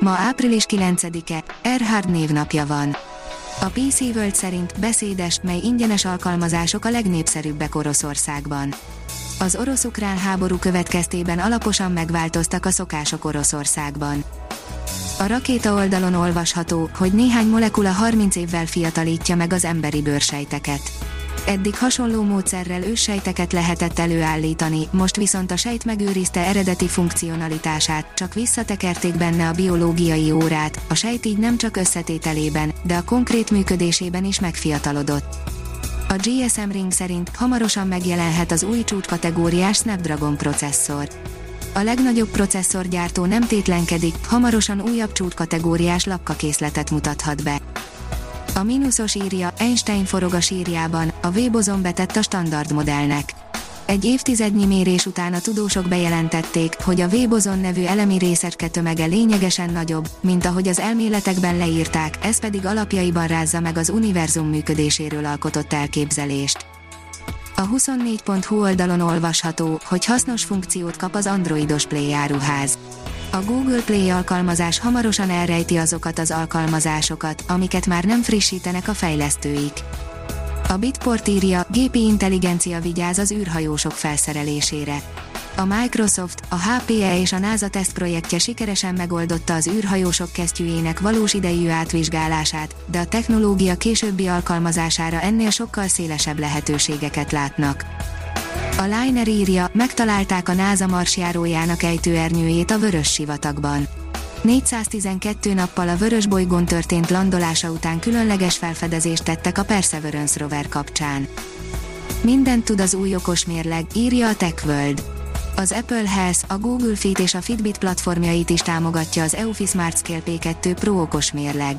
Ma április 9-e, Erhard névnapja van. A PC World szerint beszédes, mely ingyenes alkalmazások a legnépszerűbbek Oroszországban. Az orosz-ukrán háború következtében alaposan megváltoztak a szokások Oroszországban. A rakéta oldalon olvasható, hogy néhány molekula 30 évvel fiatalítja meg az emberi bőrsejteket. Eddig hasonló módszerrel őssejteket lehetett előállítani, most viszont a sejt megőrizte eredeti funkcionalitását, csak visszatekerték benne a biológiai órát, a sejt így nem csak összetételében, de a konkrét működésében is megfiatalodott. A GSM Ring szerint hamarosan megjelenhet az új csúcskategóriás Snapdragon processzor. A legnagyobb processzorgyártó nem tétlenkedik, hamarosan újabb csúcskategóriás lapkakészletet mutathat be. A mínuszos írja, Einstein forog a sírjában, a V-bozon betett a standard modellnek. Egy évtizednyi mérés után a tudósok bejelentették, hogy a V-bozon nevű elemi részecske tömege lényegesen nagyobb, mint ahogy az elméletekben leírták, ez pedig alapjaiban rázza meg az univerzum működéséről alkotott elképzelést. A 24.hu oldalon olvasható, hogy hasznos funkciót kap az androidos Play áruház. A Google Play alkalmazás hamarosan elrejti azokat az alkalmazásokat, amiket már nem frissítenek a fejlesztőik. A Bitport írja, gépi intelligencia vigyáz az űrhajósok felszerelésére. A Microsoft, a HPE és a NASA tesztprojektje sikeresen megoldotta az űrhajósok kesztyűjének valós idejű átvizsgálását, de a technológia későbbi alkalmazására ennél sokkal szélesebb lehetőségeket látnak. A Liner írja, megtalálták a NASA marsjárójának ejtőernyőjét a Vörös sivatagban. 412 nappal a Vörös bolygón történt landolása után különleges felfedezést tettek a Perseverance rover kapcsán. Mindent tud az új okosmérleg, írja a TechWorld. Az Apple Health, a Google Fit és a Fitbit platformjait is támogatja az EUFI Smart Scale P2 Pro okosmérleg.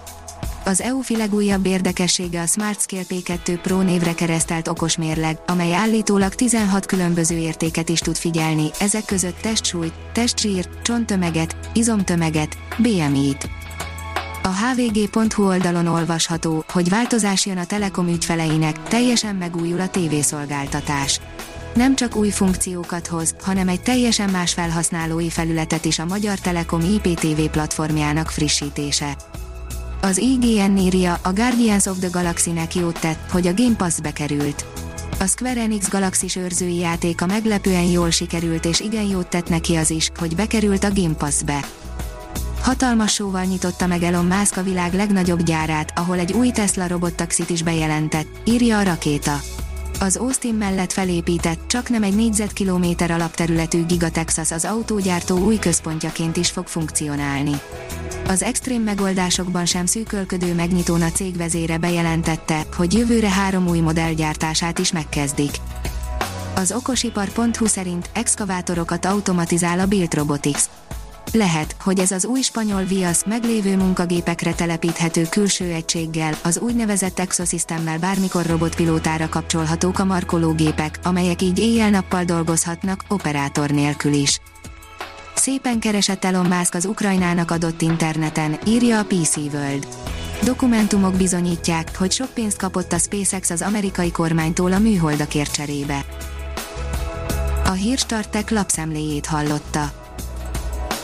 Az EUFI legújabb érdekessége a Smart Scale P2 Pro névre keresztelt okosmérleg, amely állítólag 16 különböző értéket is tud figyelni, ezek között testsúlyt, testzsír, csonttömeget, izomtömeget, BMI-t. A hvg.hu oldalon olvasható, hogy változás jön a Telekom ügyfeleinek, teljesen megújul a tévészolgáltatás. Nem csak új funkciókat hoz, hanem egy teljesen más felhasználói felületet is a Magyar Telekom IPTV platformjának frissítése. Az IGN írja, a Guardians of the Galaxy-nek jót tett, hogy a Game Pass bekerült. A Square Enix Galaxy őrzői játéka meglepően jól sikerült és igen jót tett neki az is, hogy bekerült a Game Pass-be. Hatalmas sóval nyitotta meg Elon Musk a világ legnagyobb gyárát, ahol egy új Tesla robottaxit is bejelentett, írja a rakéta. Az Austin mellett felépített, csak nem egy négyzetkilométer alapterületű Giga Texas az autógyártó új központjaként is fog funkcionálni. Az extrém megoldásokban sem szűkölködő megnyitón a cég vezére bejelentette, hogy jövőre három új modell gyártását is megkezdik. Az okosipar.hu szerint exkavátorokat automatizál a Build Robotics. Lehet, hogy ez az új spanyol Vias meglévő munkagépekre telepíthető külső egységgel, az úgynevezett exosystemmel bármikor robotpilótára kapcsolhatók a markológépek, amelyek így éjjel-nappal dolgozhatnak, operátor nélkül is. Szépen keresett Elon Musk az Ukrajnának adott interneten, írja a PC World. Dokumentumok bizonyítják, hogy sok pénzt kapott a SpaceX az amerikai kormánytól a műholdakért cserébe. A hírstartek lapszemléjét hallotta.